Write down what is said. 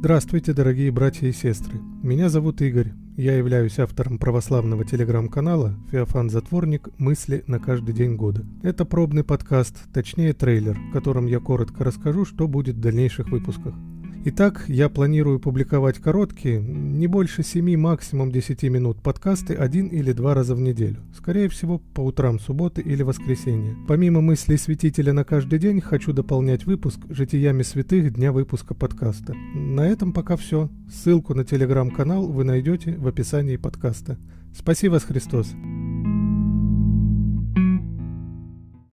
Здравствуйте, дорогие братья и сестры. Меня зовут Игорь. Я являюсь автором православного телеграм-канала «Феофан Затворник. Мысли на каждый день года». Это пробный подкаст, точнее трейлер, в котором я коротко расскажу, что будет в дальнейших выпусках. Итак, я планирую публиковать короткие, не больше 7, максимум 10 минут подкасты один или два раза в неделю. Скорее всего, по утрам субботы или воскресенья. Помимо мыслей святителя на каждый день, хочу дополнять выпуск житиями святых дня выпуска подкаста. На этом пока все. Ссылку на телеграм-канал вы найдете в описании подкаста. Спасибо вас, Христос!